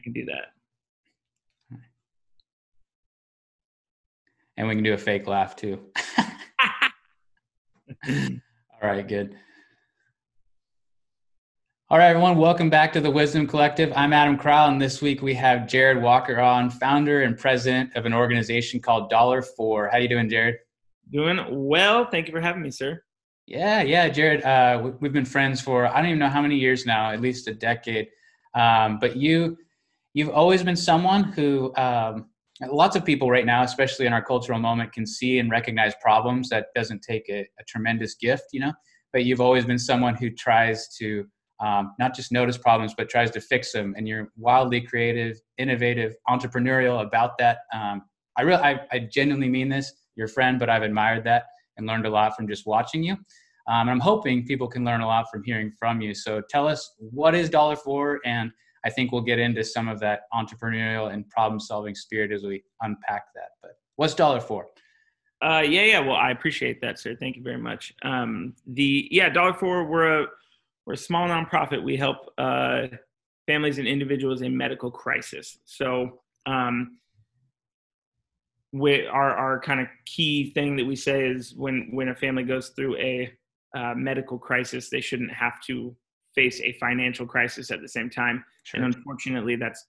I can do that. And we can do a fake laugh too. All right, good. All right, everyone, welcome back to the Wisdom Collective. I'm Adam Crowell, and this week we have Jared Walker on, founder and president of an organization called Dollar For. How you doing, Jared? Doing well. Thank you for having me, sir. Yeah, yeah, Jared. Uh, we've been friends for I don't even know how many years now, at least a decade. Um, but you, you've always been someone who um, lots of people right now, especially in our cultural moment, can see and recognize problems. That doesn't take a, a tremendous gift, you know. But you've always been someone who tries to um, not just notice problems, but tries to fix them. And you're wildly creative, innovative, entrepreneurial about that. Um, I really, I, I genuinely mean this. You're friend, but I've admired that and learned a lot from just watching you. Um, and I'm hoping people can learn a lot from hearing from you. So tell us what is Dollar For, and I think we'll get into some of that entrepreneurial and problem-solving spirit as we unpack that. But what's Dollar For? Uh, yeah, yeah. Well, I appreciate that, sir. Thank you very much. Um, the yeah, Dollar For, we're a we're a small nonprofit. We help uh, families and individuals in medical crisis. So um, we, our our kind of key thing that we say is when when a family goes through a uh, medical crisis, they shouldn't have to face a financial crisis at the same time. Sure. And unfortunately, that's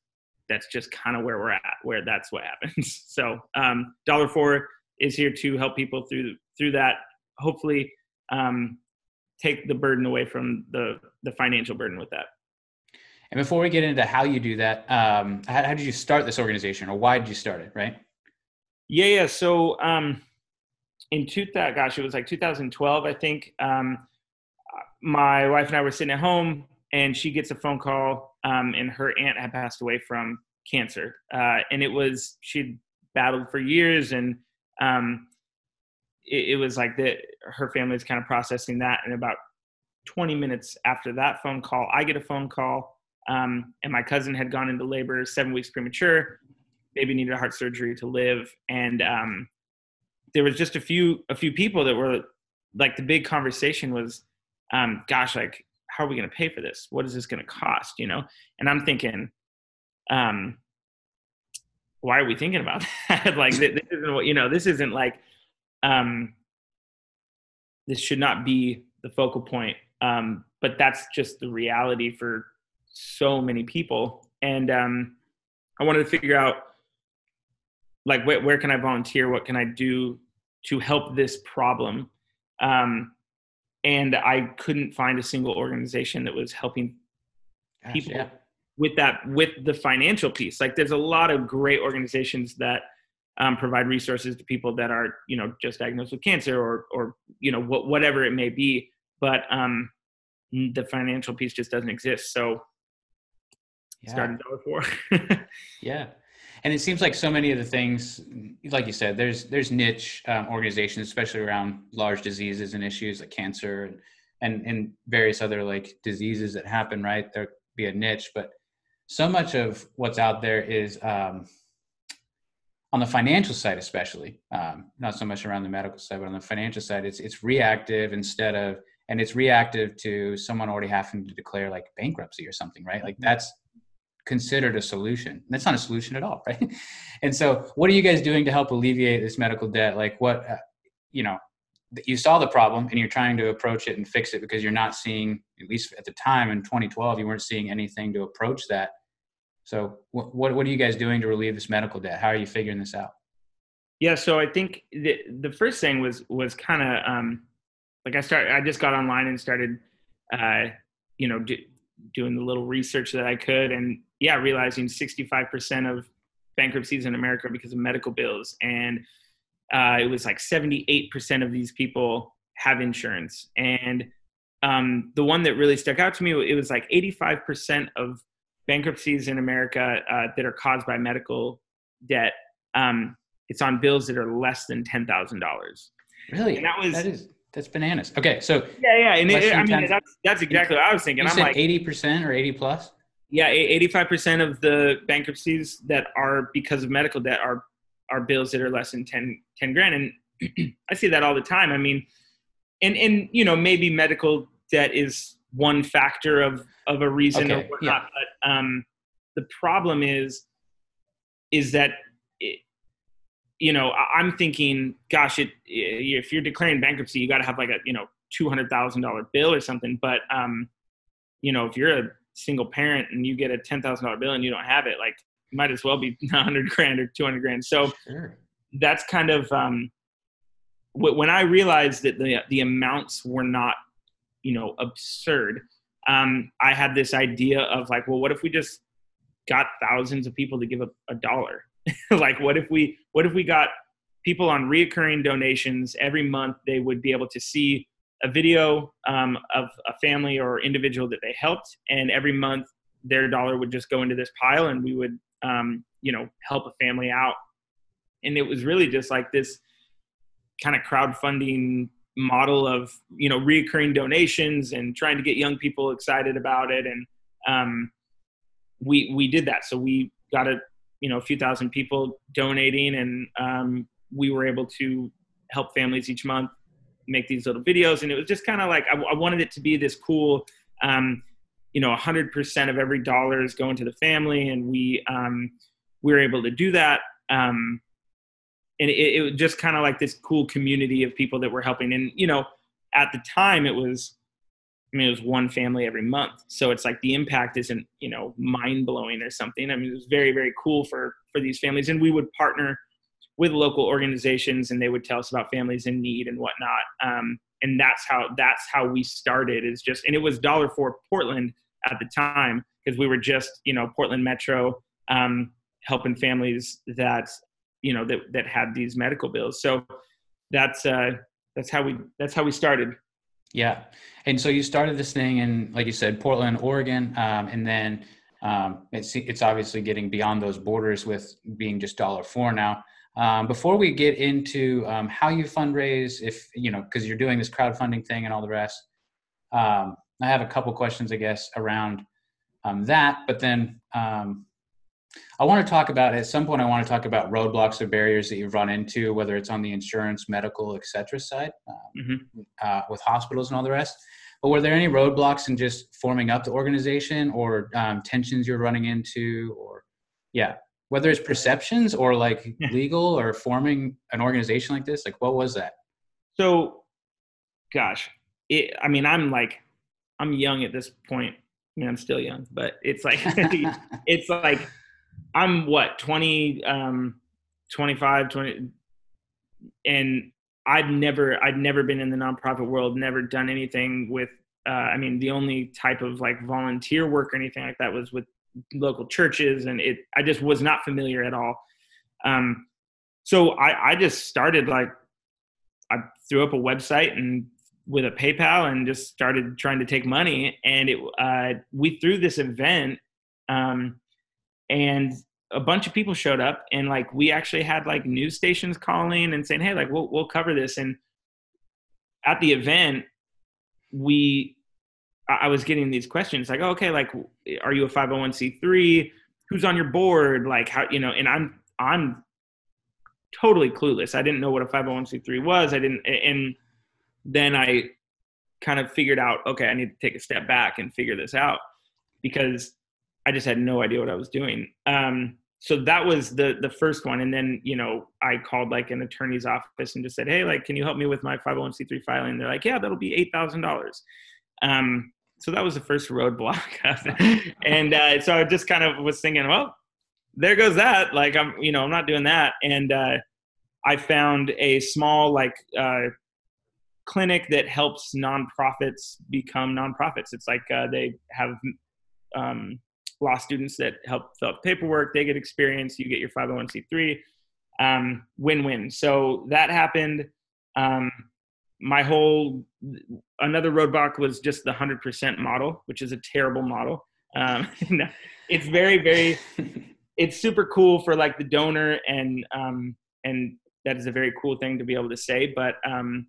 that's just kind of where we're at, where that's what happens. So um, Dollar For is here to help people through through that. Hopefully, um, take the burden away from the the financial burden with that. And before we get into how you do that, um, how, how, did you start this organization, or why did you start it? Right? Yeah, yeah. So um, in two that gosh, it was like 2012, I think. Um, my wife and I were sitting at home, and she gets a phone call, um, and her aunt had passed away from cancer, uh, and it was she'd battled for years, and um, it, it was like that her family was kind of processing that and about 20 minutes after that phone call i get a phone call um, and my cousin had gone into labor seven weeks premature baby needed heart surgery to live and um, there was just a few a few people that were like the big conversation was um, gosh like how are we going to pay for this what is this going to cost you know and i'm thinking um, why are we thinking about that like this isn't what you know this isn't like um, this should not be the focal point. Um, but that's just the reality for so many people. And um, I wanted to figure out like wh- where can I volunteer? What can I do to help this problem? Um, and I couldn't find a single organization that was helping Gosh, people yeah. with that with the financial piece. Like there's a lot of great organizations that um, provide resources to people that are you know just diagnosed with cancer or or you know wh- whatever it may be but um, the financial piece just doesn't exist so yeah. started dollar for yeah and it seems like so many of the things like you said there's there's niche um, organizations especially around large diseases and issues like cancer and, and and various other like diseases that happen right? There be a niche but so much of what's out there is um, on the financial side especially um, not so much around the medical side but on the financial side it's it's reactive instead of and it's reactive to someone already having to declare like bankruptcy or something right? Like that's considered a solution that's not a solution at all right and so what are you guys doing to help alleviate this medical debt like what uh, you know you saw the problem and you're trying to approach it and fix it because you're not seeing at least at the time in 2012 you weren't seeing anything to approach that so what, what, what are you guys doing to relieve this medical debt? How are you figuring this out? Yeah, so I think the the first thing was was kind of um, like I started. I just got online and started, uh, you know, do, doing the little research that I could, and yeah, realizing 65% of bankruptcies in America because of medical bills, and uh, it was like 78% of these people have insurance, and um, the one that really stuck out to me, it was like 85% of bankruptcies in America uh, that are caused by medical debt, um, it's on bills that are less than ten thousand dollars. Really? And that was that is that's bananas. Okay, so yeah, yeah, and it, I mean that's that's exactly what I was thinking. You I'm said like eighty percent or eighty plus. Yeah, eighty-five percent of the bankruptcies that are because of medical debt are are bills that are less than 10, 10 grand, and I see that all the time. I mean, and and you know maybe medical debt is one factor of of a reason okay. or whatnot. Yeah. But um, the problem is is that it, you know i'm thinking gosh it if you're declaring bankruptcy you got to have like a you know $200000 bill or something but um you know if you're a single parent and you get a $10000 bill and you don't have it like might as well be 100 grand or 200 grand so sure. that's kind of um when i realized that the the amounts were not you know absurd um, I had this idea of like, well, what if we just got thousands of people to give a, a dollar? like, what if we what if we got people on reoccurring donations every month? They would be able to see a video um, of a family or individual that they helped, and every month their dollar would just go into this pile, and we would um, you know help a family out. And it was really just like this kind of crowdfunding model of you know reoccurring donations and trying to get young people excited about it and um, we we did that so we got a you know a few thousand people donating and um, we were able to help families each month make these little videos and it was just kind of like I, I, wanted it to be this cool um, you know 100% of every dollar is going to the family and we um, we were able to do that um, and it, it was just kind of like this cool community of people that were helping. And you know, at the time, it was, I mean, it was one family every month, so it's like the impact isn't you know mind blowing or something. I mean, it was very very cool for for these families, and we would partner with local organizations, and they would tell us about families in need and whatnot. Um, and that's how that's how we started. Is just and it was dollar for Portland at the time because we were just you know Portland Metro um, helping families that you know that that had these medical bills. So that's uh, that's how we that's how we started. Yeah, and so you started this thing in, like you said, Portland, Oregon, um, and then um, it's it's obviously getting beyond those borders with being just dollar for now. Um, before we get into um, how you fundraise, if you know, because you're doing this crowdfunding thing and all the rest, um, I have a couple questions, I guess, around um, that. But then I want to talk about at some point. I want to talk about roadblocks or barriers that you've run into, whether it's on the insurance, medical, etc. side um, mm-hmm. uh, with hospitals and all the rest. But were there any roadblocks in just forming up the organization, or um, tensions you're running into, or yeah, whether it's perceptions or like legal or forming an organization like this? Like, what was that? So, gosh, it, I mean, I'm like, I'm young at this point. I mean, I'm still young, but it's like, it's like I'm what 20, um, 25, 20, and I've never, I'd never been in the nonprofit world, never done anything with. Uh, I mean, the only type of like volunteer work or anything like that was with local churches, and it, I just was not familiar at all. Um, so I, I just started like, I threw up a website and with a PayPal and just started trying to take money, and it, uh, we threw this event. Um, and a bunch of people showed up and like we actually had like news stations calling and saying hey like we'll, we'll cover this. And at the event we i was getting these questions like oh, okay like are you a 501c3 who's on your board? Like how you know and i'm i'm totally clueless. I didn't know what a 501c3 was. I didn't and then i kind of figured out okay i need to take a step back and figure this out because I just had no idea what I was doing. Um, so that was the the first one, and then you know I called like an attorney's office and just said, hey, like, can you help me with my 501c3 filing? They're like, yeah, that'll be eight thousand um, dollars. So that was the first roadblock, and uh, so I just kind of was thinking, well, there goes that. Like I'm, you know, I'm not doing that, and uh, I found a small like. Uh, clinic that helps nonprofits become nonprofits. It's like uh, they have um, law students that help fill out paperwork. They get experience. You get your 501c3. Um, win-win. So that happened. Um, my whole another roadblock was just the 100% model, which is a terrible model. Um, it's very, very, it's super cool for like the donor and um, and that is a very cool thing to be able to say. But um,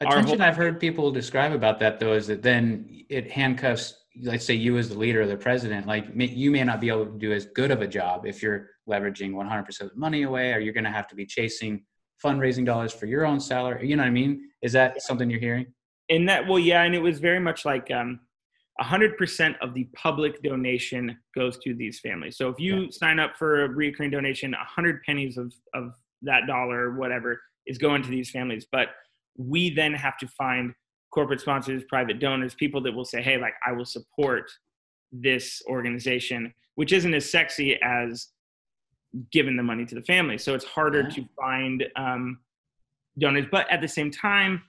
attention whole- I've heard people describe about that though is that then it handcuffs let's say you as the leader or the president, like you may not be able to do as good of a job if you're leveraging 100% of the money away, or you're going to have to be chasing fundraising dollars for your own salary. You know what I mean? Is that something you're hearing? And that, well, yeah. And it was very much like, um, 100% of the public donation goes to these families. So if you yeah. sign up for a recurring donation, 100 pennies of, of that dollar or whatever is going to these families. But we then have to find corporate sponsors, private donors, people that will say, hey, like, I will support this organization, which isn't as sexy as giving the money to the family. So it's harder yeah. to find um, donors. But at the same time,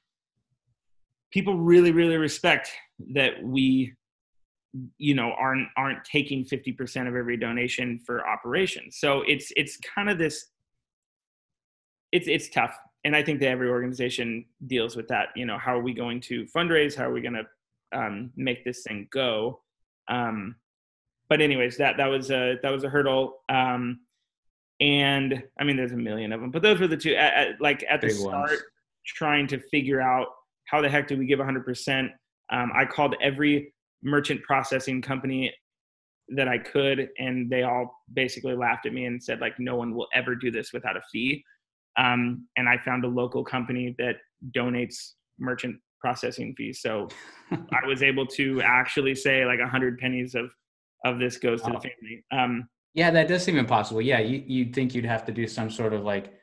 people really, really respect that we you know aren't aren't taking 50% of every donation for operations so it's it's kind of this it's it's tough and i think that every organization deals with that you know how are we going to fundraise how are we going to um, make this thing go um, but anyways that that was a that was a hurdle um, and i mean there's a million of them but those were the two at, at, like at Big the start ones. trying to figure out how the heck do we give 100% um, i called every merchant processing company that I could, and they all basically laughed at me and said like, no one will ever do this without a fee. Um, and I found a local company that donates merchant processing fees. So I was able to actually say like a hundred pennies of of this goes to the family. Um, yeah, that does seem impossible. Yeah, you you'd think you'd have to do some sort of like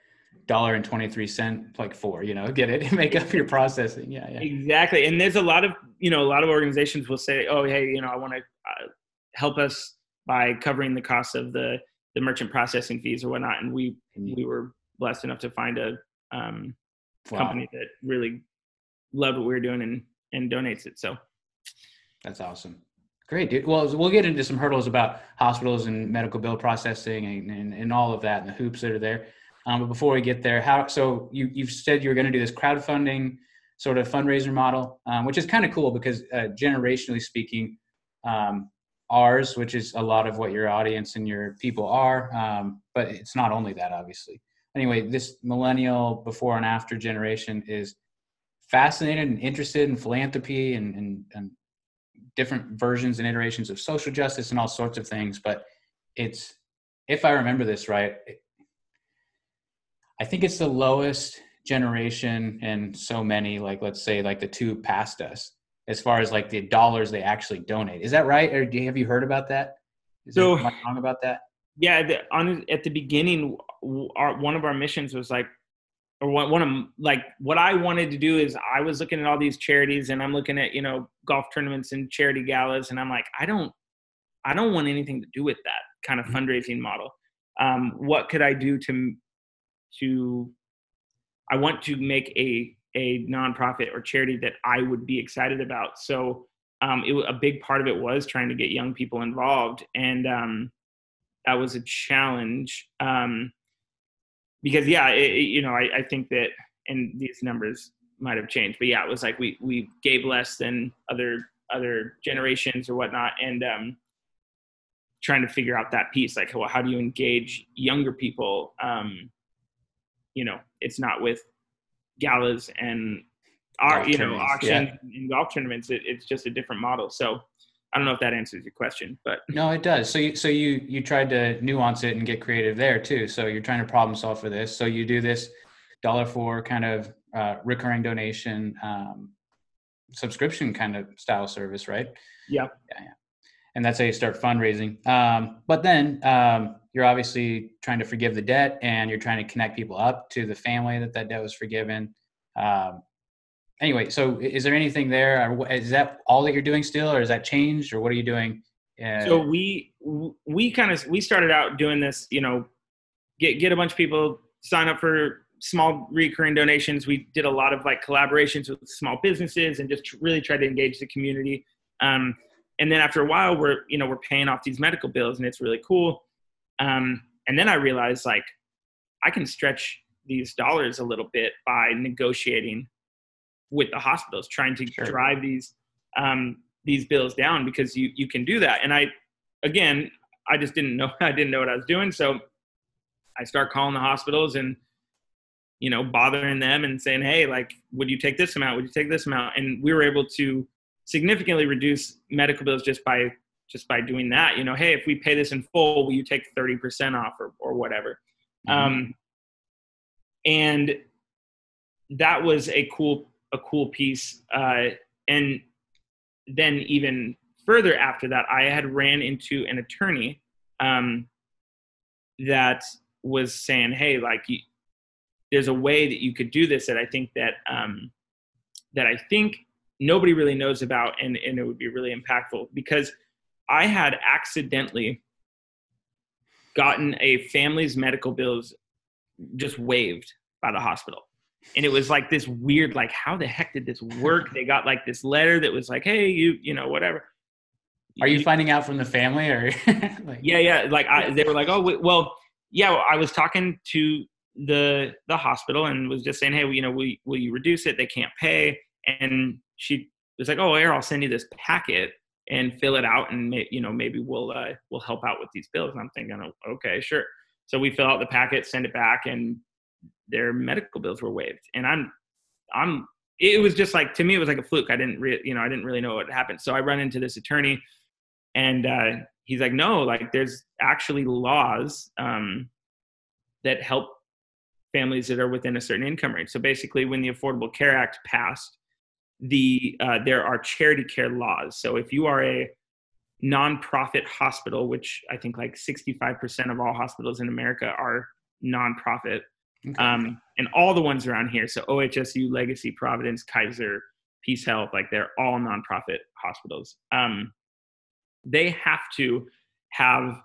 dollar and 23 cent like four you know get it and make up your processing. Yeah, yeah. Exactly. And there's a lot of you know a lot of organizations will say oh hey you know i want to uh, help us by covering the cost of the the merchant processing fees or whatnot. And we we were blessed enough to find a um, wow. company that really loved what we were doing and and donates it so that's awesome Great, dude. Well, we'll get into some hurdles about hospitals and medical bill processing and, and, and all of that and the hoops that are there. Um, but before we get there, how so you you've said you were going to do this crowdfunding sort of fundraiser model, um, which is kind of cool because uh, generationally speaking, um, ours, which is a lot of what your audience and your people are, um, but it's not only that, obviously. Anyway, this millennial before and after generation is fascinated and interested in philanthropy and, and, and different versions and iterations of social justice and all sorts of things. But it's, if I remember this right, I think it's the lowest generation and so many, like let's say like the two past us, as far as like the dollars they actually donate. Is that right? Or do you, have you heard about that? Is so there, wrong about that? Yeah, the, on at the beginning, our one of our missions was like, or one, one of like what I wanted to do is I was looking at all these charities and I'm looking at you know golf tournaments and charity galas and I'm like I don't I don't want anything to do with that kind of mm-hmm. fundraising model. Um, what could I do to to I want to make a a nonprofit or charity that I would be excited about. So um, it, a big part of it was trying to get young people involved, and um, that was a challenge. Um, because yeah, it, it, you know, I, I think that, and these numbers might have changed, but yeah, it was like we we gave less than other other generations or whatnot, and um, trying to figure out that piece, like well, how do you engage younger people? Um, you know it's not with galas and our you know auctions yeah. and golf tournaments it, it's just a different model so i don't know if that answers your question but no it does. So you so you you tried to nuance it and get creative there too. So you're trying to problem solve for this. So you do this dollar for kind of uh, recurring donation um, subscription kind of style service right? Yeah. Yeah, yeah. and that's how you start fundraising. Um, but then um, you're obviously trying to forgive the debt and you're trying to connect people up to the family that that debt was forgiven. Um, anyway, so is there anything there? Is that all that you're doing still, or is that changed, or what are you doing? Uh, so we we kind of we started out doing this, you know, get get a bunch of people sign up for small recurring donations. We did a lot of like collaborations with small businesses and just really tried to engage the community. Um, and then after a while, we're you know we're paying off these medical bills, and it's really cool. Um, and then I realized like I can stretch these dollars a little bit by negotiating with the hospitals, trying to sure. drive these um, these bills down because you you can do that. And I again, I just didn't know I didn't know what I was doing, so I start calling the hospitals and you know bothering them and saying, hey, like, would you take this amount? Would you take this amount? And we were able to significantly reduce medical bills just by just by doing that you know hey if we pay this in full will you take 30% off or, or whatever mm-hmm. um, and that was a cool a cool piece uh, and then even further after that, I had ran into an attorney um, that was saying, "Hey, like, you, there's a way that you could do this that I think that um, that I think nobody really knows about, and and it would be really impactful because I had accidentally gotten a family's medical bills just waived by the hospital." And it was like this weird like how the heck did this work? They got like this letter that was like hey you you know whatever. Are you finding out from the family or like, yeah yeah like I, they were like oh well yeah well, i was talking to the the hospital and was just saying hey you know will, will you reduce it? They can't pay. And she was like oh here i'll send you this packet and fill it out and you know maybe we'll uh, we'll help out with these bills. And i'm thinking oh, okay sure. So we fill out the packet send it back and their medical bills were waived. And i'm i'm it was just like to me it was like a fluke. I didn't re- you know i didn't really know what happened. So i run into this attorney and uh, he's like no like there's actually laws um, that help families that are within a certain income range. So basically when the affordable care act passed the uh, there are charity care laws. So if you are a nonprofit hospital which i think like 65% of all hospitals in america are nonprofit Okay. Um, and all the ones around here. So OHSU, Legacy, Providence, Kaiser, PeaceHealth, like they're all nonprofit hospitals. Um, they have to have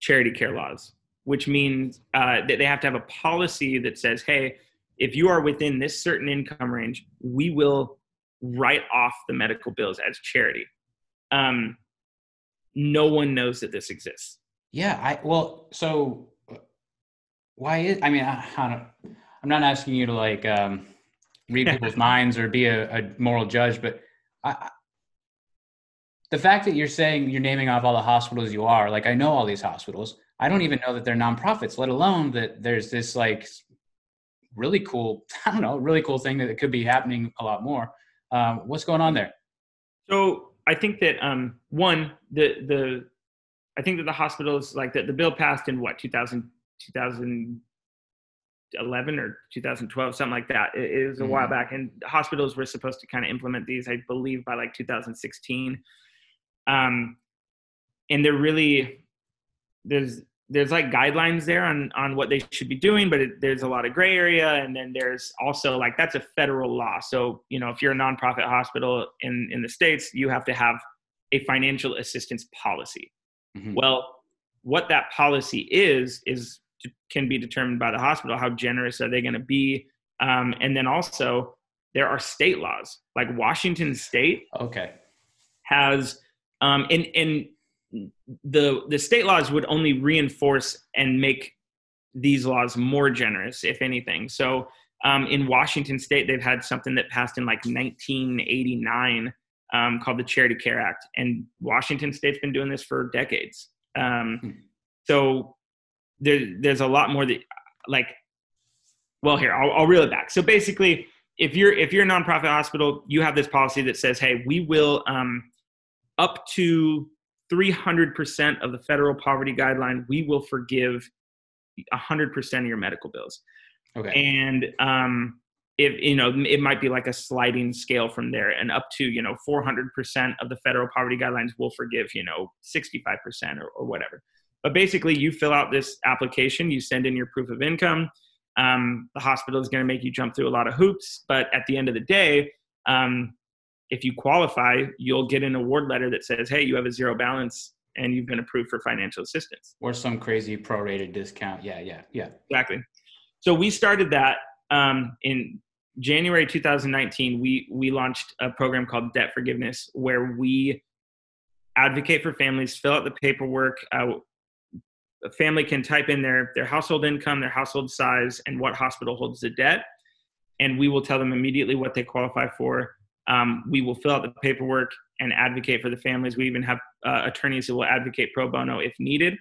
charity care laws, which means uh, that they have to have a policy that says, hey, if you are within this certain income range, we will write off the medical bills as charity. Um, no one knows that this exists. Yeah, I well, so why is i mean I, I don't i'm not asking you to like um, read people's minds or be a, a moral judge but I, the fact that you're saying you're naming off all the hospitals you are like i know all these hospitals. I don't even know that they're nonprofits let alone that there's this like really cool i don't know really cool thing that it could be happening a lot more. Um, what's going on there? So i think that um, one the the i think that the hospitals like that the bill passed in what 2000 2011 or 2012, something like that. It, it was a mm-hmm. while back, and hospitals were supposed to kind of implement these, I believe, by like 2016. Um, and they're really there's there's like guidelines there on on what they should be doing, but it, there's a lot of gray area, and then there's also like that's a federal law. So you know, if you're a nonprofit hospital in in the states, you have to have a financial assistance policy. Mm-hmm. Well, what that policy is is can be determined by the hospital. How generous are they going to be? Um, and then also, there are state laws. Like Washington State, okay, has um, and and the the state laws would only reinforce and make these laws more generous, if anything. So um, in Washington State, they've had something that passed in like 1989 um, called the Charity Care Act, and Washington State's been doing this for decades. Um, hmm. so there, there's a lot more that like well here I'll, I'll reel it back. So basically if you're if you're a nonprofit hospital you have this policy that says hey we will um, up to 300% of the federal poverty guideline we will forgive 100% of your medical bills. Okay. And um, if you know it might be like a sliding scale from there and up to you know 400% of the federal poverty guidelines will forgive you know 65% or, or whatever but basically, you fill out this application, you send in your proof of income. Um, the hospital is going to make you jump through a lot of hoops, but at the end of the day, um, if you qualify, you'll get an award letter that says, "Hey, you have a zero balance and you've been approved for financial assistance." Or some crazy prorated discount. Yeah, yeah, yeah. Exactly. So we started that um, in January 2019. We we launched a program called Debt Forgiveness, where we advocate for families, fill out the paperwork. Uh, a family can type in their their household income, their household size, and what hospital holds the debt, and we will tell them immediately what they qualify for. Um, we will fill out the paperwork and advocate for the families. We even have uh, attorneys who will advocate pro bono if needed.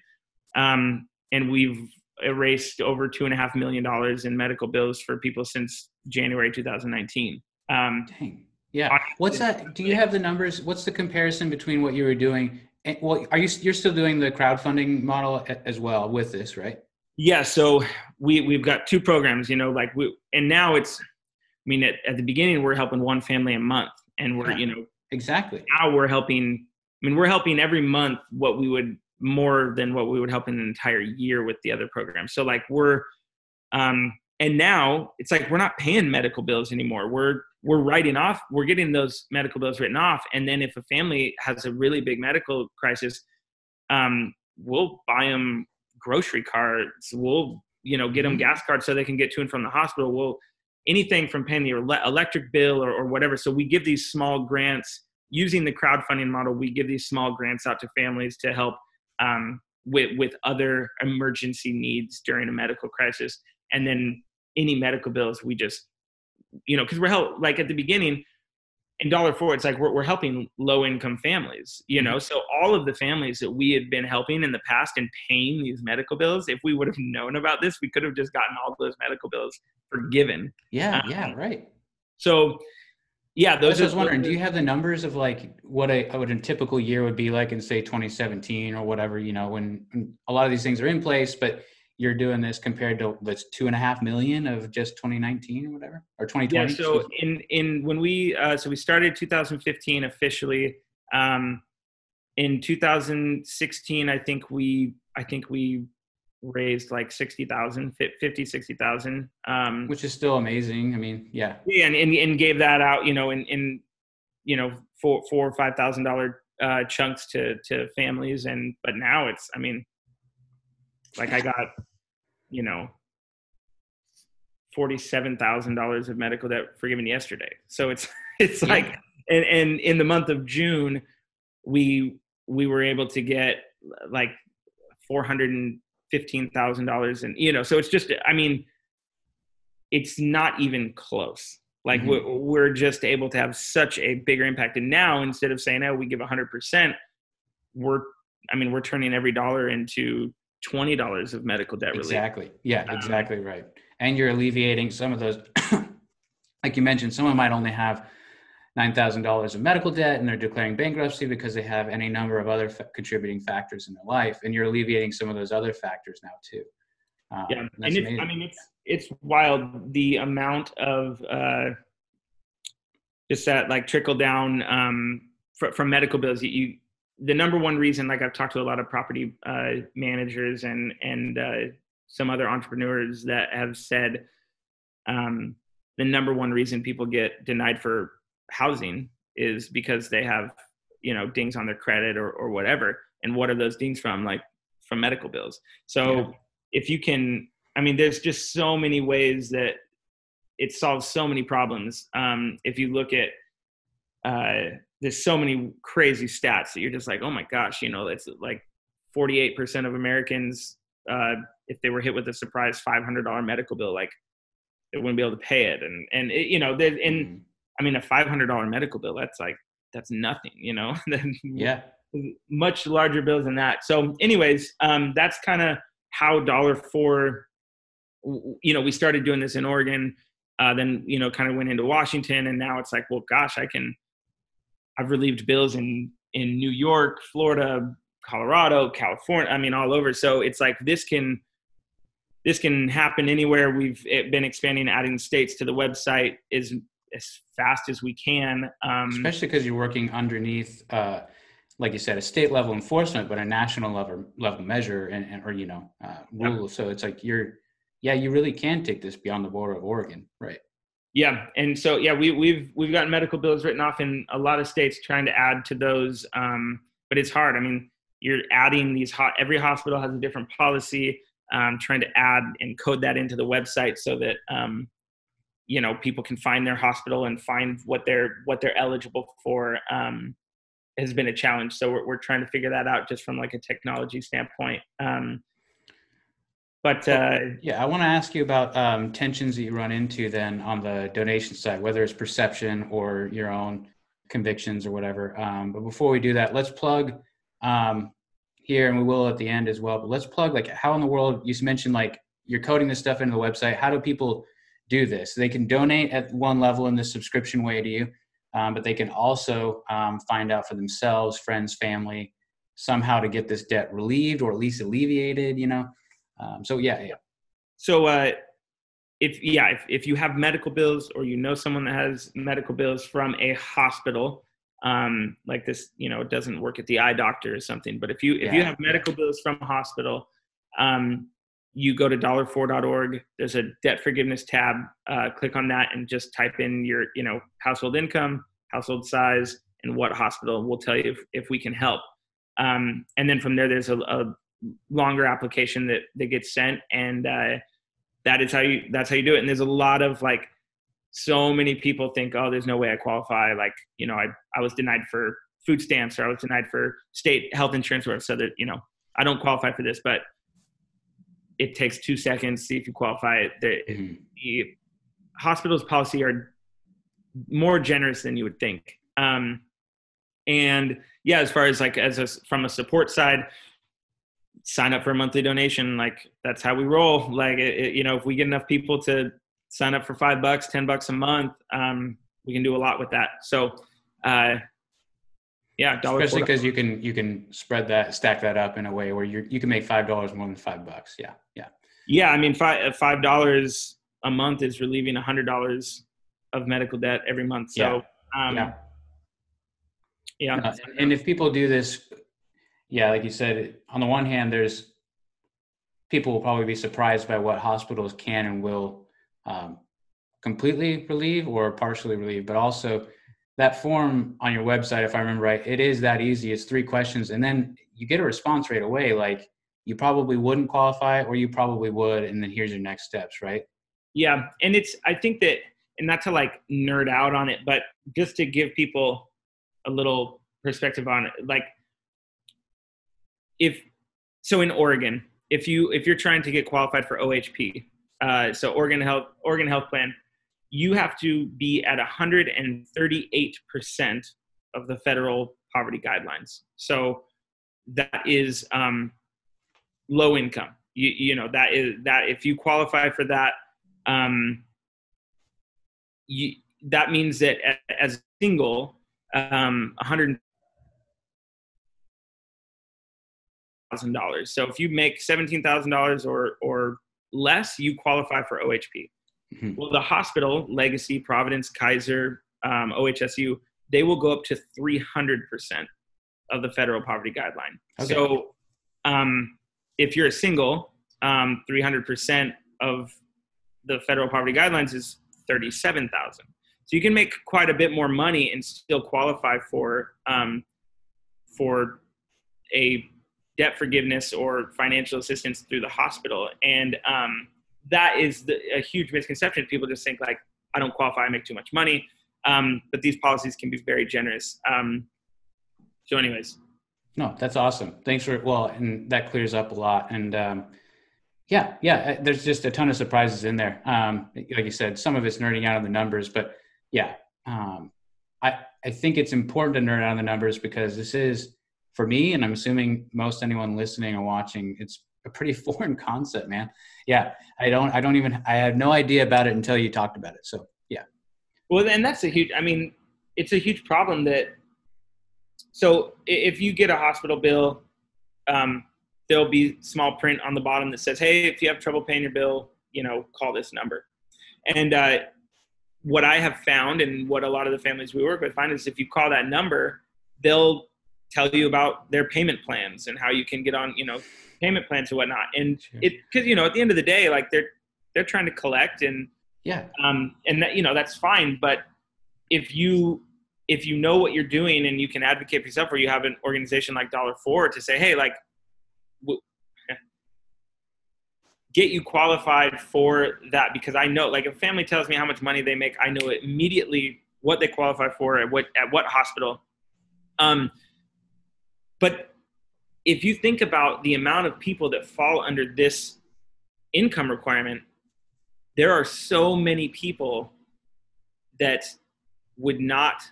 Um, and we've erased over two and a half million dollars in medical bills for people since January 2019. Um, Dang. Yeah. What's that? Do you have the numbers? What's the comparison between what you were doing and, well, are you you're still doing the crowdfunding model as well with this, right? Yeah. So we we've got two programs. You know, like we and now it's. I mean, at, at the beginning we're helping one family a month, and we're yeah, you know exactly now we're helping. I mean, we're helping every month what we would more than what we would help in an entire year with the other programs. So like we're, um, and now it's like we're not paying medical bills anymore. We're we're writing off. We're getting those medical bills written off, and then if a family has a really big medical crisis, um, we'll buy them grocery cards. We'll you know get them mm-hmm. gas cards so they can get to and from the hospital. We'll anything from paying the electric bill or, or whatever. So we give these small grants using the crowdfunding model. We give these small grants out to families to help um, with with other emergency needs during a medical crisis, and then any medical bills we just you know because we're help like at the beginning in dollar for it's like we're, we're helping low income families you know? So all of the families that we had been helping in the past and paying these medical bills if we would have known about this we could have just gotten all those medical bills forgiven. Yeah um, yeah right. so yeah those i was wondering do you have the numbers of like what a what a typical year would be like in say 2017 or whatever you know when, when a lot of these things are in place but you're doing this compared to that's two and a half million of just 2019 or whatever or 2020 yeah so in in when we uh, so we started 2015 officially um in 2016 i think we i think we raised like 60,000 50 60,000 um which is still amazing i mean yeah. Yeah and, and, and gave that out you know in in you know four four or five thousand dollar uh chunks to to families and but now it's i mean like I got, you know, forty-seven thousand dollars of medical debt forgiven yesterday. So it's it's yeah. like, and and in the month of June, we we were able to get like four hundred and fifteen thousand dollars, and you know, so it's just, I mean, it's not even close. Like mm-hmm. we're, we're just able to have such a bigger impact. And now instead of saying, "Oh, we give hundred percent," we're, I mean, we're turning every dollar into twenty dollars of medical debt relief. Exactly. Yeah, um, exactly right. And you're alleviating some of those. like you mentioned, someone might only have nine thousand dollars of medical debt, and they're declaring bankruptcy because they have any number of other contributing factors in their life, and you're alleviating some of those other factors now too. Um, yeah, and it's, I mean it's it's wild the amount of uh, just that like trickle down um, fr- from medical bills. You the number one reason, like I've talked to a lot of property uh, managers and and uh, some other entrepreneurs that have said um, the number one reason people get denied for housing is because they have you know dings on their credit or or whatever. And what are those dings from? Like from medical bills. So yeah. if you can, I mean, there's just so many ways that it solves so many problems. Um, if you look at uh, there's so many crazy stats that you're just like, oh my gosh, you know, it's like 48% of Americans, uh, if they were hit with a surprise $500 medical bill, like they wouldn't be able to pay it. And, and it, you know, and mm-hmm. I mean, a $500 medical bill, that's like, that's nothing, you know, yeah, much larger bills than that. So anyways, um, that's kind of how dollar for, you know, we started doing this in Oregon, uh, then, you know, kind of went into Washington and now it's like, well, gosh, I can, I've relieved bills in in New York, Florida, Colorado, California. I mean, all over. So it's like this can this can happen anywhere. We've been expanding, adding states to the website as as fast as we can. Um, Especially because you're working underneath, uh, like you said, a state level enforcement, but a national level level measure and, and or you know uh, rule. Yeah. So it's like you're, yeah, you really can take this beyond the border of Oregon, right? Yeah, and so yeah, we, we've we've gotten medical bills written off in a lot of states, trying to add to those, um, but it's hard. I mean, you're adding these hot. Every hospital has a different policy. Um, trying to add and code that into the website so that um, you know people can find their hospital and find what they're what they're eligible for um, has been a challenge. So we're we're trying to figure that out just from like a technology standpoint. Um, but uh, yeah, I want to ask you about um, tensions that you run into then on the donation side, whether it's perception or your own convictions or whatever. Um, but before we do that, let's plug um, here, and we will at the end as well. But let's plug like how in the world you mentioned like you're coding this stuff into the website. How do people do this? They can donate at one level in the subscription way to you, um, but they can also um, find out for themselves, friends, family, somehow to get this debt relieved or at least alleviated. You know. Um, so yeah, yeah. So uh, if yeah, if, if you have medical bills or you know someone that has medical bills from a hospital, um, like this, you know, it doesn't work at the eye doctor or something. But if you if you have medical bills from a hospital, um, you go to dollarfor.org. There's a debt forgiveness tab. Uh, click on that and just type in your you know household income, household size, and what hospital. We'll tell you if, if we can help. Um, and then from there, there's a, a longer application that that gets sent, and uh, that is how you that's how you do it. And there's a lot of like so many people think, oh, there's no way I qualify. Like, you know, I, I was denied for food stamps or I was denied for state health insurance or so that, you know, I don't qualify for this, but it takes two seconds, to see if you qualify. The, Mhm. the hospital's policy are more generous than you would think. Um, and yeah, as far as like, as a, from a support side, sign up for a monthly donation. Like that's how we roll. Like, it, it- you know, if we get enough people to sign up for five bucks, 10 bucks a month, um, we can do a lot with that. So, uh, yeah, dollar Especially because you can you can spread that stack that up in a way where you you can make five dollars more than five bucks. Yeah, yeah. yeah, I mean, five, five dollars a month is relieving a hundred dollars of medical debt every month. So, um, Yeah. yeah. Uh, and if people do this, yeah, like you said, on the one hand, there's people will probably be surprised by what hospitals can and will um, completely relieve or partially relieve, but also that form on your website, if I remember right, it is that easy. It's three questions, and then you get a response right away. Like you probably wouldn't qualify, or you probably would, and then here's your next steps, right? Yeah, and it's I think that and not to like nerd out on it, but just to give people a little perspective on it, like if so in Oregon, if you if you're trying to get qualified for OHP, uh, so Oregon Health Oregon Health Plan, you have to be at 138 percent of the federal poverty guidelines. So that is um, low income. You you know that is that if you qualify for that um, you, that means that as a single, um, 100 thousand dollars. So if you make seventeen thousand dollars or or less, you qualify for OHP. Mhm. Well, the hospital, Legacy, Providence, Kaiser, um, OHSU, they will go up to three hundred percent of the federal poverty guideline. Okay. So um, if you're a single, um, three hundred percent of the federal poverty guidelines is thirty-seven thousand. So you can make quite a bit more money and still qualify for um, for a debt forgiveness or financial assistance through the hospital. And um, that is the, a huge misconception. People just think like, I don't qualify, I make too much money. Um, but these policies can be very generous. Um, so, anyways, No, that's awesome. Thanks for well, and that clears up a lot. And um, yeah, yeah, uh, there's just a ton of surprises in there. Um, like you said, some of it's nerding out on the numbers, but yeah, um, I I think it's important to nerd out on the numbers because this is for me, and I'm assuming most anyone listening or watching, it's a pretty foreign concept, man. Yeah, I don't I don't even I had no idea about it until you talked about it. So yeah, Well, and that's a huge. I mean, it's a huge problem that. So if you get a hospital bill, um, there'll be small print on the bottom that says, "Hey, if you have trouble paying your bill, you know, call this number." And uh, what I have found, and what a lot of the families we work with find, is if you call that number, they'll tell you about their payment plans and how you can get on, you know, payment plans and whatnot. And Sure. it, because you know, at the end of the day, like they're they're trying to collect and yeah, um, and that you know that's fine but if you if you know what you're doing and you can advocate for yourself or you have an organization like dollar for to say hey like w- get you qualified for that because i know like if a family tells me how much money they make i know immediately what they qualify for at what at what hospital um, but if you think about the amount of people that fall under this income requirement there are so many people that would not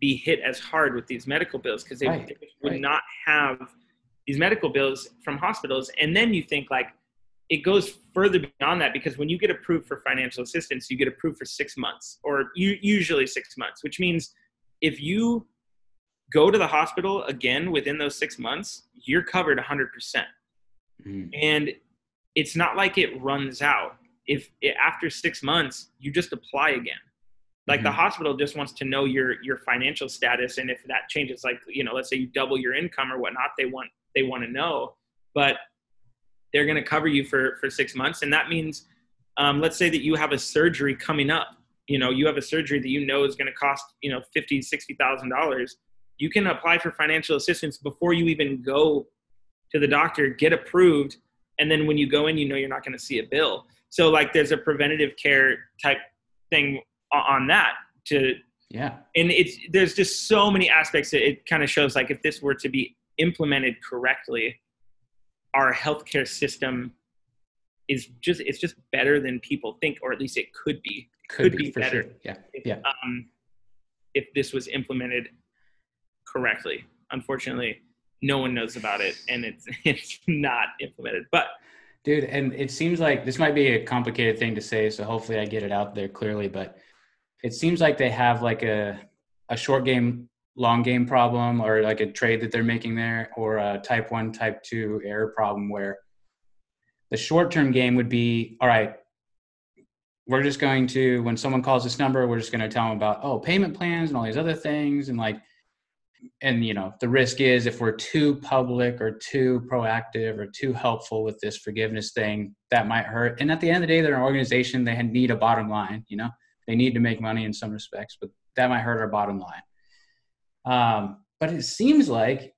be hit as hard with these medical bills because they Right, would right. not have these medical bills from hospitals. And then you think like it goes further beyond that because when you get approved for financial assistance, you get approved for six months or u- usually six months, which means if you go to the hospital again within those six months, you're covered 100% Mhm. and it's not like it runs out. If it, after six months you just apply again. Like the Mhm. hospital just wants to know your your financial status and if that changes like you know let's say you double your income or whatnot they want they want to know. But they're going to cover you for for six months. And that means um, let's say that you have a surgery coming up. You know you have a surgery that you know is going to cost you know fifty sixty thousand dollars you can apply for financial assistance before you even go to the doctor get approved and then when you go in you know you're not going to see a bill so like there's a preventative care type thing on that to Yeah. and it's there's just so many aspects that it kind of shows like if this were to be implemented correctly our healthcare system is just it's just better than people think or at least it could be Could be for better. sure. Yeah. if, Yeah. um, if this was implemented correctly. Unfortunately no one knows about it and it's it's not implemented. But Dude, and it seems like this might be a complicated thing to say, so hopefully I get it out there clearly, but it seems like they have like a a short game, long game problem or like a trade that they're making there or a type 1, type 2 error problem where the short-term game would be all right, we're just going to when someone calls this number, we're just going to tell them about oh, payment plans and all these other things and like and you know the risk is if we're too public or too proactive or too helpful with this forgiveness thing that might hurt. And at the end of the day they're an organization they need a bottom line you know? They need to make money in some respects but that might hurt our bottom line. Um, but it seems like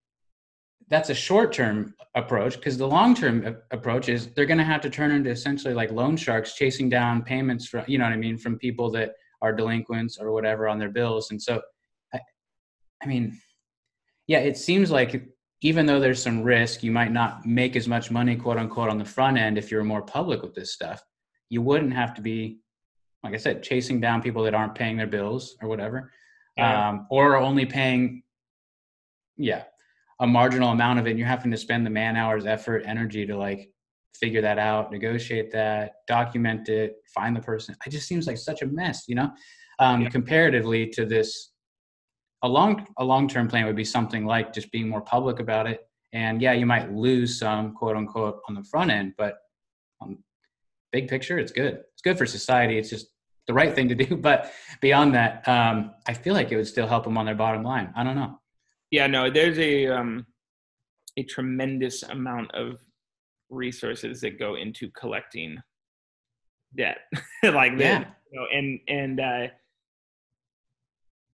that's a short-term approach because the long-term approach is they're going to have to turn into essentially like loan sharks chasing down payments from you know what i mean from people that are delinquents or whatever on their bills. And so i, I mean yeah, it seems like even though there's some risk, you might not make as much money, quote unquote, on the front end if you're more public with this stuff. You wouldn't have to be, like I said, chasing down people that aren't paying their bills or whatever, Yeah. um, or only paying, yeah, a marginal amount of it. And you're having to spend the man hours, effort, energy to like figure that out, negotiate that, document it, find the person. It just seems like such a mess, you know, um, Yeah. comparatively to this a long a long term plan would be something like just being more public about it. And yeah you might lose some quote unquote on the front end but um, big picture it's good. It's good for society. It's just the right thing to do. But beyond that um, i feel like it would still help them on their bottom line. I don't know. Yeah no there's a um a tremendous amount of resources that go into collecting debt. Like that Yeah. you know and and uh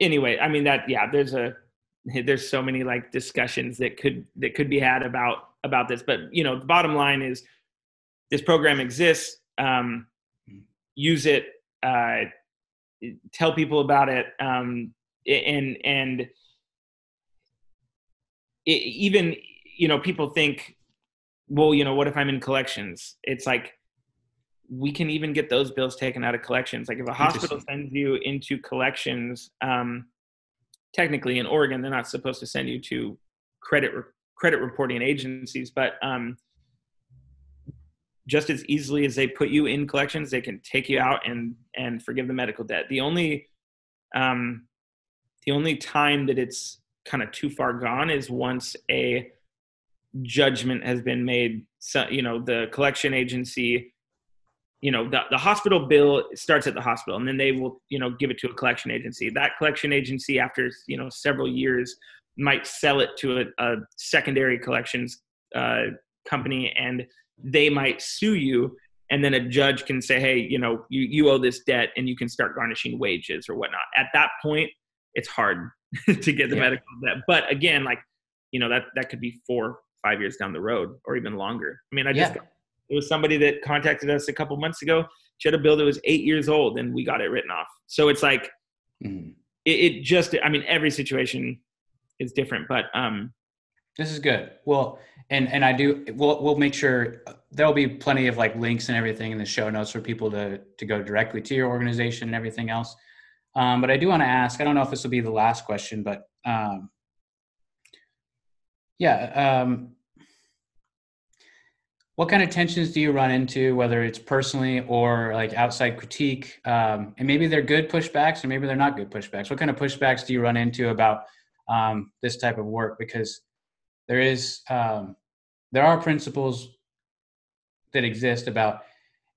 anyway i mean that yeah there's a there's so many like discussions that could that could be had about about this but you know the bottom line is this program exists um use it uh tell people about it um and and it, even you know people think well you know what if i'm in collections? It's like we can even get those bills taken out of collections. Like if a hospital sends you into collections um technically in oregon they're not supposed to send you to credit re- credit reporting agencies but um just as easily as they put you in collections they can take you out and and forgive the medical debt. The only um the only time that it's kind of too far gone is once a judgment has been made so you know the collection agency you know the, the hospital bill starts at the hospital and then they will you know give it to a collection agency that collection agency after you know several years might sell it to a, a secondary collections uh, company and they might sue you and then a judge can say hey you know you, you owe this debt and you can start garnishing wages or whatnot at that point it's hard to get the Yeah. medical debt but again like you know that that could be four five years down the road or even longer i mean i just Yeah. got, it was somebody that contacted us a couple months ago she had a bill that was eight years old and we got it written off so it's like Mhm. it, it just i mean every situation is different but um This is good. Well, and and I do. We'll we'll make sure there'll be plenty of like links and everything in the show notes for people to to go directly to your organization and everything else. Um, but I do want to ask. I don't know if this will be the last question, but um, yeah. Um, what kind of tensions do you run into, whether it's personally or like outside critique? Um, and maybe they're good pushbacks, or maybe they're not good pushbacks. What kind of pushbacks do you run into about um, this type of work? Because there is um, there are principles that exist about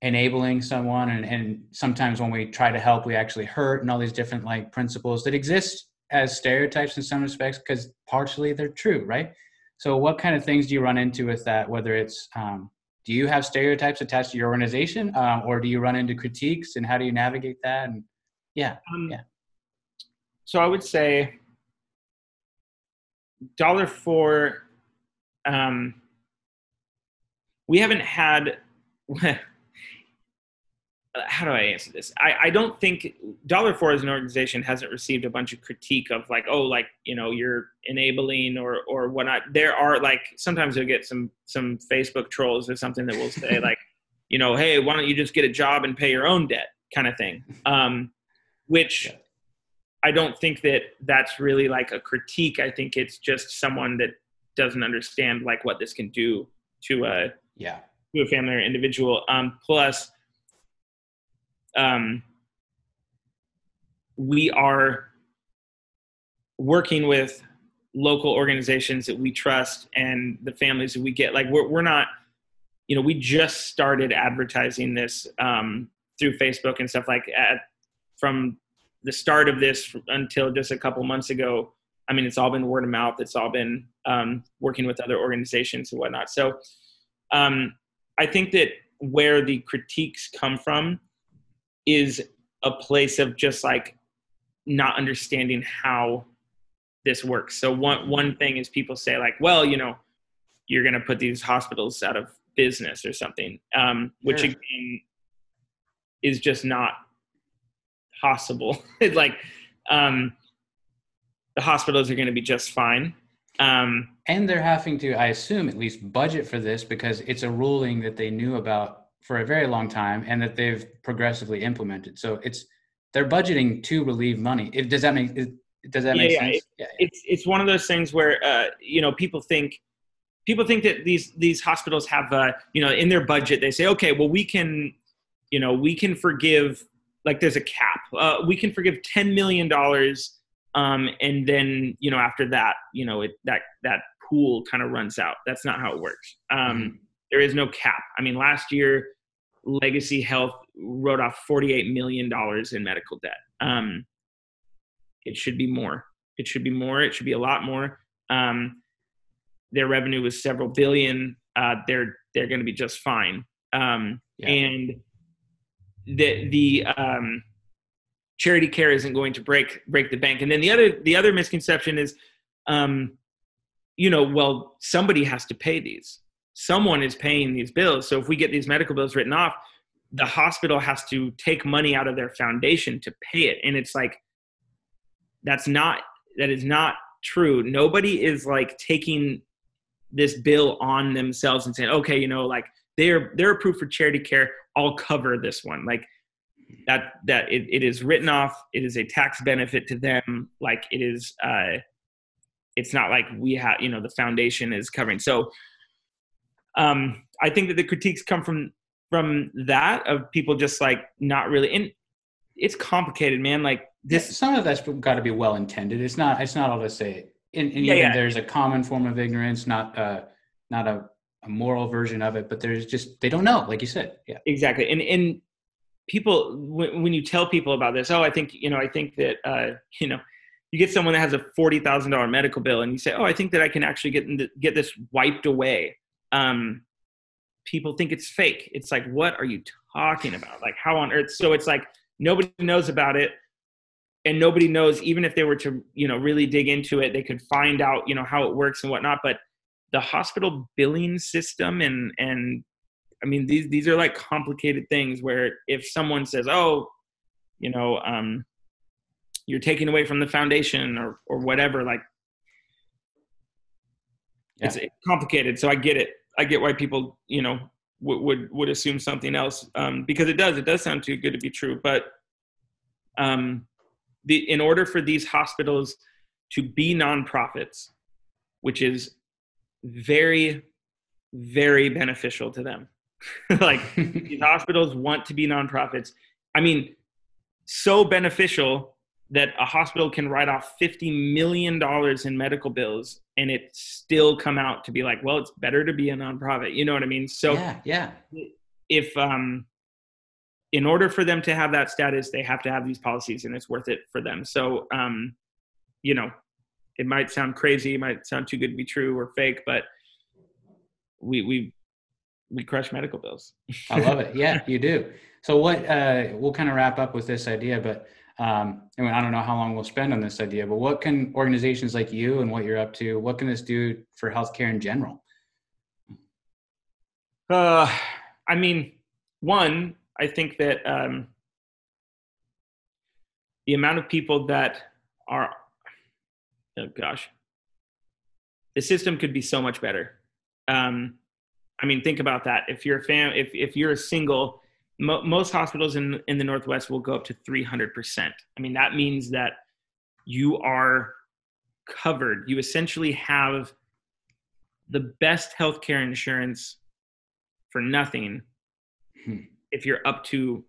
enabling someone and, and sometimes when we try to help we actually hurt and all these different like principles that exist as stereotypes in some respects because partially they're true right so what kind of things do you run into with that whether it's um, do you have stereotypes attached to your organization um, or do you run into critiques and how do you navigate that? And yeah um, yeah. so i would say dollar for um, we haven't had how do I answer this? I, I don't think Dollar for as an organization hasn't received a bunch of critique of like, oh, like, you know, you're enabling or or whatnot. There are like sometimes you'll get some some Facebook trolls or something that will say like, you know, hey, why don't you just get a job and pay your own debt kind of thing. Um, which yeah. I don't think that that's really like a critique. I think it's just someone that doesn't understand like what this can do to a yeah to a family or individual. Um, plus um, we are working with local organizations that we trust and the families that we get. Like we're, we're not you know we just started advertising this um, through facebook and stuff like at from the start of this until just a couple months ago i mean it's all been word of mouth. It's all been um, working with other organizations and whatnot. So um, i think that where the critiques come from is a place of just like not understanding how this works. So one one thing is people say like, well, you know, you're going to put these hospitals out of business or something, um, which sure. again is just not possible. like um, the hospitals are going to be just fine. Um, and they're having to, I assume, at least budget for this because it's a ruling that they knew about for a very long time and that they've progressively implemented. So it's they're budgeting to relieve money. If, does that make does that make yeah. sense? It, yeah, It's it's one of those things where uh, you know people think people think that these these hospitals have uh, you know in their budget they say okay well we can you know we can forgive like there's a cap uh, we can forgive 10 million dollars um, and then you know after that you know it that that pool kind of runs out that's not how it works um, mm-hmm. There is no cap i mean last year Legacy Health wrote off $48 million in medical debt. Um, it should be more. It should be more. It should be a lot more. Um, their revenue was several billion. Uh, they're they're going to be just fine. Um, yeah. And the the um, charity care isn't going to break break the bank. And then the other the other misconception is, um, you know, well somebody has to pay these someone is paying these bills. So if we get these medical bills written off, the hospital has to take money out of their foundation to pay it. And it's like, that's not, that is not true. Nobody is like taking this bill on themselves and saying, okay, you know, like they're, they're approved for charity care. I'll cover this one. Like that, that it, it is written off. It is a tax benefit to them. Like it is, uh, it's not like we have, you know, the foundation is covering. So, um, I think that the critiques come from from that of people just like not really and it's complicated, man. Like this, yeah, some of that's got to be well intended. It's not. It's not all to say. And, and yeah, yeah. there's a common form of ignorance, not uh, not a, a moral version of it, but there's just they don't know, like you said. Yeah, exactly. And and people when, when you tell people about this, oh, I think you know, I think that uh, you know, you get someone that has a forty thousand dollar medical bill, and you say, oh, I think that I can actually get get this wiped away um, people think it's fake. It's like, what are you talking about? Like, how on earth? So it's like nobody knows about it, and nobody knows even if they were to, you know, really dig into it, they could find out, you know, how it works and whatnot. But the hospital billing system and and I mean these these are like complicated things where if someone says, oh, you know, um, you're taking away from the foundation or or whatever, like yeah. it's complicated. So I get it. I get why people, you know, would would, would assume something else um, because it does. It does sound too good to be true. But um, the in order for these hospitals to be nonprofits, which is very, very beneficial to them. like these hospitals want to be nonprofits. I mean, so beneficial that a hospital can write off $50 million in medical bills and it still come out to be like, well, it's better to be a nonprofit. You know what I mean? So yeah, yeah. If, um, in order for them to have that status, they have to have these policies, and it's worth it for them. So, um, you know, it might sound crazy, it might sound too good to be true or fake, but we we we crush medical bills. I love it. Yeah, you do. So what uh, we'll kind of wrap up with this idea, but um, I mean, I don't know how long we'll spend on this idea, but what can organizations like you and what you're up to, what can this do for healthcare in general? Uh, I mean, one, I think that um, the amount of people that are, oh gosh, the system could be so much better. Um, I mean, think about that. If you're a fam, if if you're a single, mo- most hospitals in in the Northwest will go up to 300 percent. I mean, that means that you are covered. You essentially have the best healthcare insurance for nothing hmm. if you're up to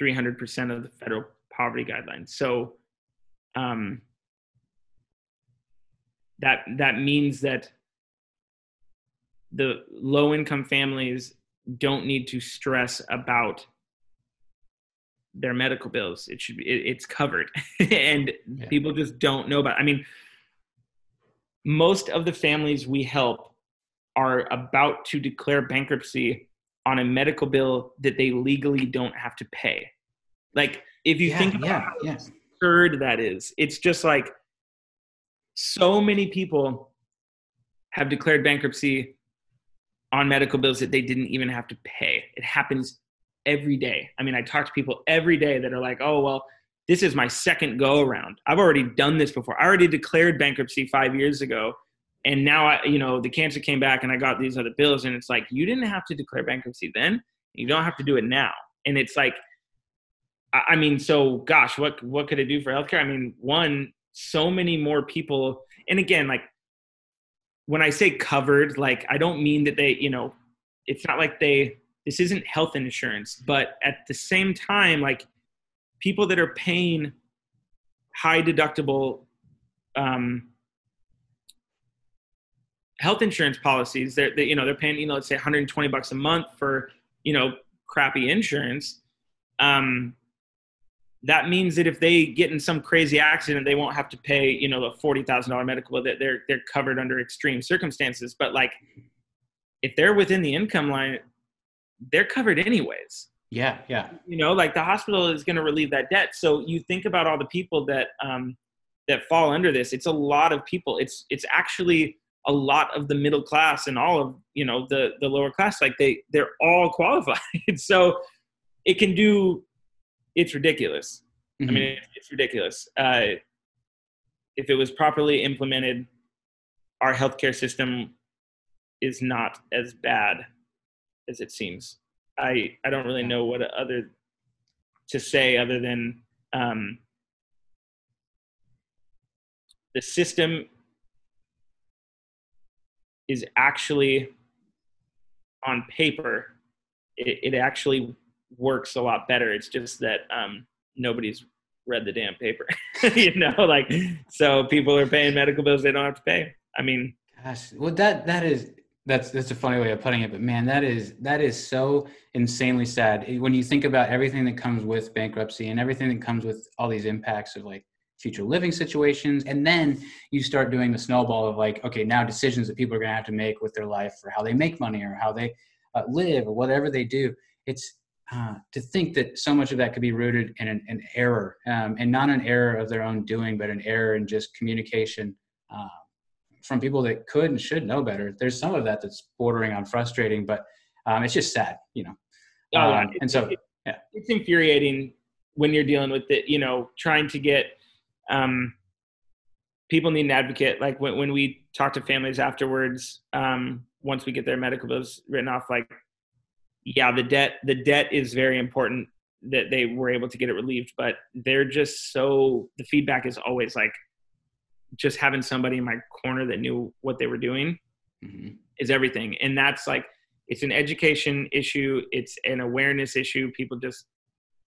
300% of the federal poverty guidelines. So um, that that means that the low income families don't need to stress about their medical bills. It should be it, it's covered, and yeah. people just don't know about. It. I mean, most of the families we help are about to declare bankruptcy on a medical bill that they legally don't have to pay. Like if you yeah, think about yeah, how yeah. absurd that is, it's just like so many people have declared bankruptcy on medical bills that they didn't even have to pay. It happens every day. I mean, I talk to people every day that are like, "Oh, well, this is my second go around. I've already done this before. I already declared bankruptcy 5 years ago and now I, you know, the cancer came back and I got these other bills and it's like you didn't have to declare bankruptcy then. You don't have to do it now. And it's like I mean, so gosh, what what could it do for healthcare? I mean, one, so many more people and again, like when I say covered, like I don't mean that they, you know, it's not like they this isn't health insurance, but at the same time, like people that are paying high deductible um, health insurance policies, they're, they, you know, they're paying, you know, let's say 120 bucks a month for, you know, crappy insurance. Um, that means that if they get in some crazy accident, they won't have to pay, you know, the forty thousand dollar medical. That they're they're covered under extreme circumstances. But like, if they're within the income line, they're covered anyways. Yeah, yeah. You know, like the hospital is going to relieve that debt. So you think about all the people that um, that fall under this. It's a lot of people. It's it's actually a lot of the middle class and all of you know the the lower class. Like they they're all qualified. so it can do it's ridiculous. Mm-hmm. I mean, it's ridiculous. Uh, if it was properly implemented, our healthcare system is not as bad as it seems. I I don't really know what other to say other than um, the system is actually on paper. It, it actually works a lot better. It's just that um, nobody's read the damn paper, you know. Like, so people are paying medical bills they don't have to pay. I mean, gosh, well, that that is that's that's a funny way of putting it, but man, that is that is so insanely sad when you think about everything that comes with bankruptcy and everything that comes with all these impacts of like future living situations and then you start doing the snowball of like okay now decisions that people are going to have to make with their life or how they make money or how they uh, live or whatever they do it's uh, to think that so much of that could be rooted in an, an error um, and not an error of their own doing, but an error in just communication uh, from people that could and should know better. There's some of that that's bordering on frustrating, but um, it's just sad, you know. Oh, um, and so, yeah, it's infuriating when you're dealing with it. You know, trying to get um, people need an advocate. Like when when we talk to families afterwards, um, once we get their medical bills written off, like yeah, the debt the debt is very important that they were able to get it relieved, but they're just so the feedback is always like just having somebody in my corner that knew what they were doing mm-hmm. is everything. And that's like it's an education issue, it's an awareness issue. People just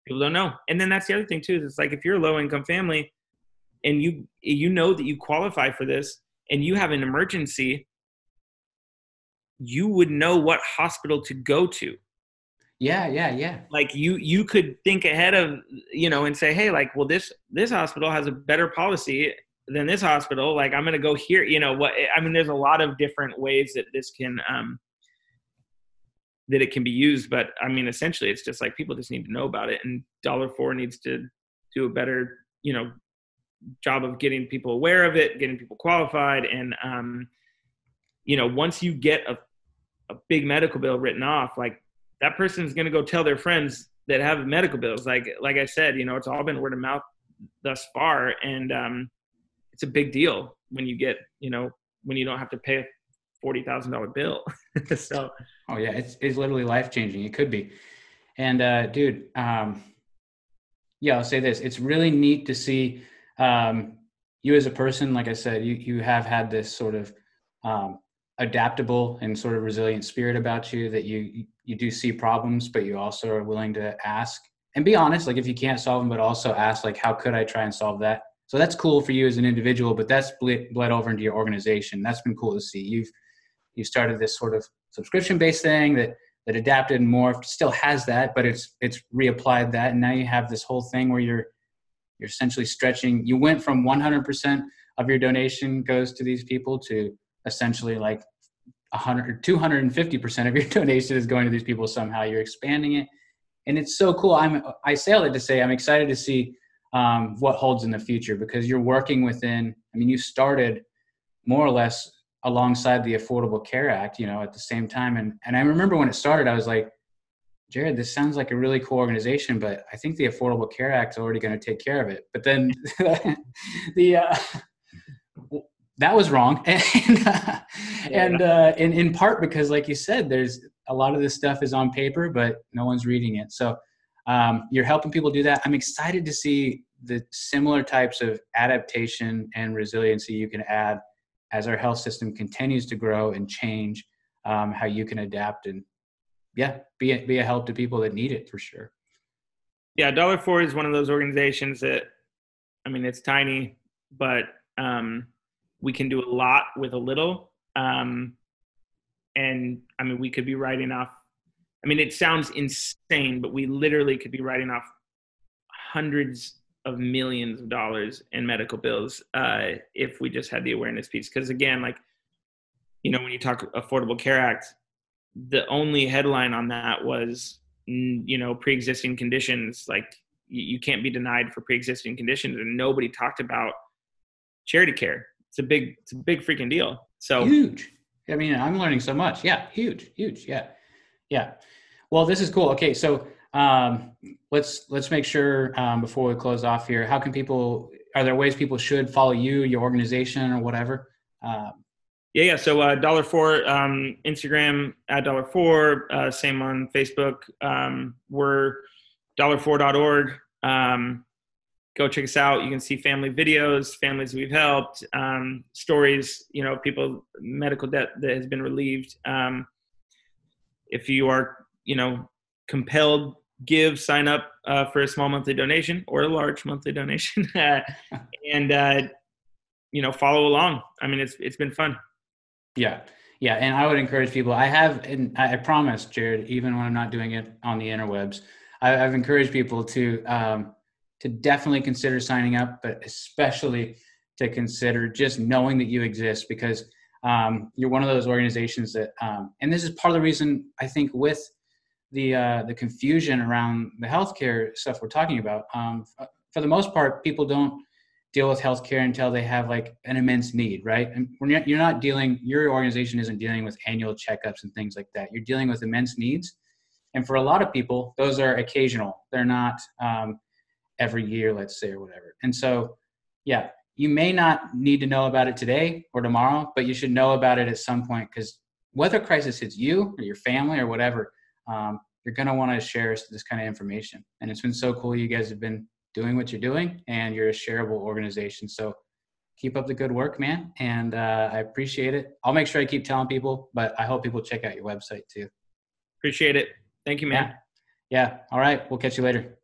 people don't know. And then that's the other thing too, is it's like if you're a low income family and you you know that you qualify for this and you have an emergency, you would know what hospital to go to Yeah, yeah, yeah. Like you you could think ahead of you know and say, hey, like, well, this this hospital has a better policy than this hospital. Like, I'm gonna go here. You know what? I mean, there's a lot of different ways that this can um, that it can be used. But I mean, essentially, it's just like people just need to know about it, and Dollar For needs to do a better, you know, job of getting people aware of it, getting people qualified, and um, you know, once you get a a big medical bill written off, like that person's going to go tell their friends that have medical bills. Like like I said, you know, it's all been word of mouth thus far, and um, it's a big deal when you get you know when you don't have to pay a forty thousand dollar bill. so oh yeah, it's it's literally life changing. It could be, and uh, dude, um, yeah, I'll say this: it's really neat to see um, you as a person. Like I said, you you have had this sort of um, adaptable and sort of resilient spirit about you that you you do see problems but you also are willing to ask and be honest like if you can't solve them but also ask like how could i try and solve that? So that's cool for you as an individual but that's bled, over into your organization. That's been cool to see. You've you started this sort of subscription based thing that that adapted and morphed still has that but it's it's reapplied that and now you have this whole thing where you're you're essentially stretching. You went from 100% of your donation goes to these people to essentially like 100 250% of your donation is going to these people somehow. You're expanding it. And it's so cool. I'm i say all that to say i'm excited to see um, what holds in the future because you're working within i mean you started more or less alongside the affordable care act you know at the same time. And and i remember when it started i was like jared this sounds like a really cool organization but i think the affordable care act is already going to take care of it. But then the uh, that was wrong. And uh, yeah. and uh, in, in part because like you said there's a lot of this stuff is on paper but no one's reading it. So um, you're helping people do that. I'm excited to see the similar types of adaptation and resiliency you can add as our health system continues to grow and change um, how you can adapt and yeah be a, be a help to people that need it for sure. Yeah dollar for is one of those organizations that i mean it's tiny but um, we can do a lot with a little. Um, and I mean, we could be writing off. I mean, it sounds insane, but we literally could be writing off hundreds of millions of dollars in medical bills uh, if we just had the awareness piece. Because again, like you know, when you talk Affordable Care Act, the only headline on that was you know pre-existing conditions. Like you, you can't be denied for pre-existing conditions, and nobody talked about charity care it's a big it's a big freaking deal. So huge. I mean, I'm learning so much. Yeah, huge, huge. Yeah, yeah. Well, this is cool. Okay, so um, let's let's make sure um, before we close off here. How can people? Are there ways people should follow you, your organization, or whatever? Um, yeah, yeah. So uh, dollar for um, Instagram at dollar for. Uh, same on Facebook. Um, we're dollarfor.org. Um, go check us out. You can see family videos, families we've helped, um, stories, you know, people medical debt that has been relieved. Um, if you are, you know, compelled, give, sign up uh, for a small monthly donation or a large monthly donation, and uh, you know, follow along. I mean, it's it's been fun. Yeah. Yeah, and I would encourage people. I have, and I promise, Jared, even when I'm not doing it on the interwebs, I, have encouraged people to um, to definitely consider signing up, but especially to consider just knowing that you exist because um, you're one of those organizations that, um, and this is part of the reason I think with the uh, the confusion around the healthcare stuff we're talking about. Um, for the most part, people don't deal with healthcare until they have like an immense need, right? And you're not dealing, your organization isn't dealing with annual checkups and things like that. You're dealing with immense needs, and for a lot of people, those are occasional. They're not um, every year, let's say, or whatever. And so, yeah, you may not need to know about it today or tomorrow, but you should know about it at some point because whether crisis hits you or your family or whatever, um, you're going to want to share this kind of information. And it's been so cool. You guys have been doing what you're doing and you're a shareable organization. So keep up the good work, man. And uh, I appreciate it. I'll make sure I keep telling people, but I hope people check out your website too. Appreciate it. Thank you, man. Yeah. yeah. All right. We'll catch you later.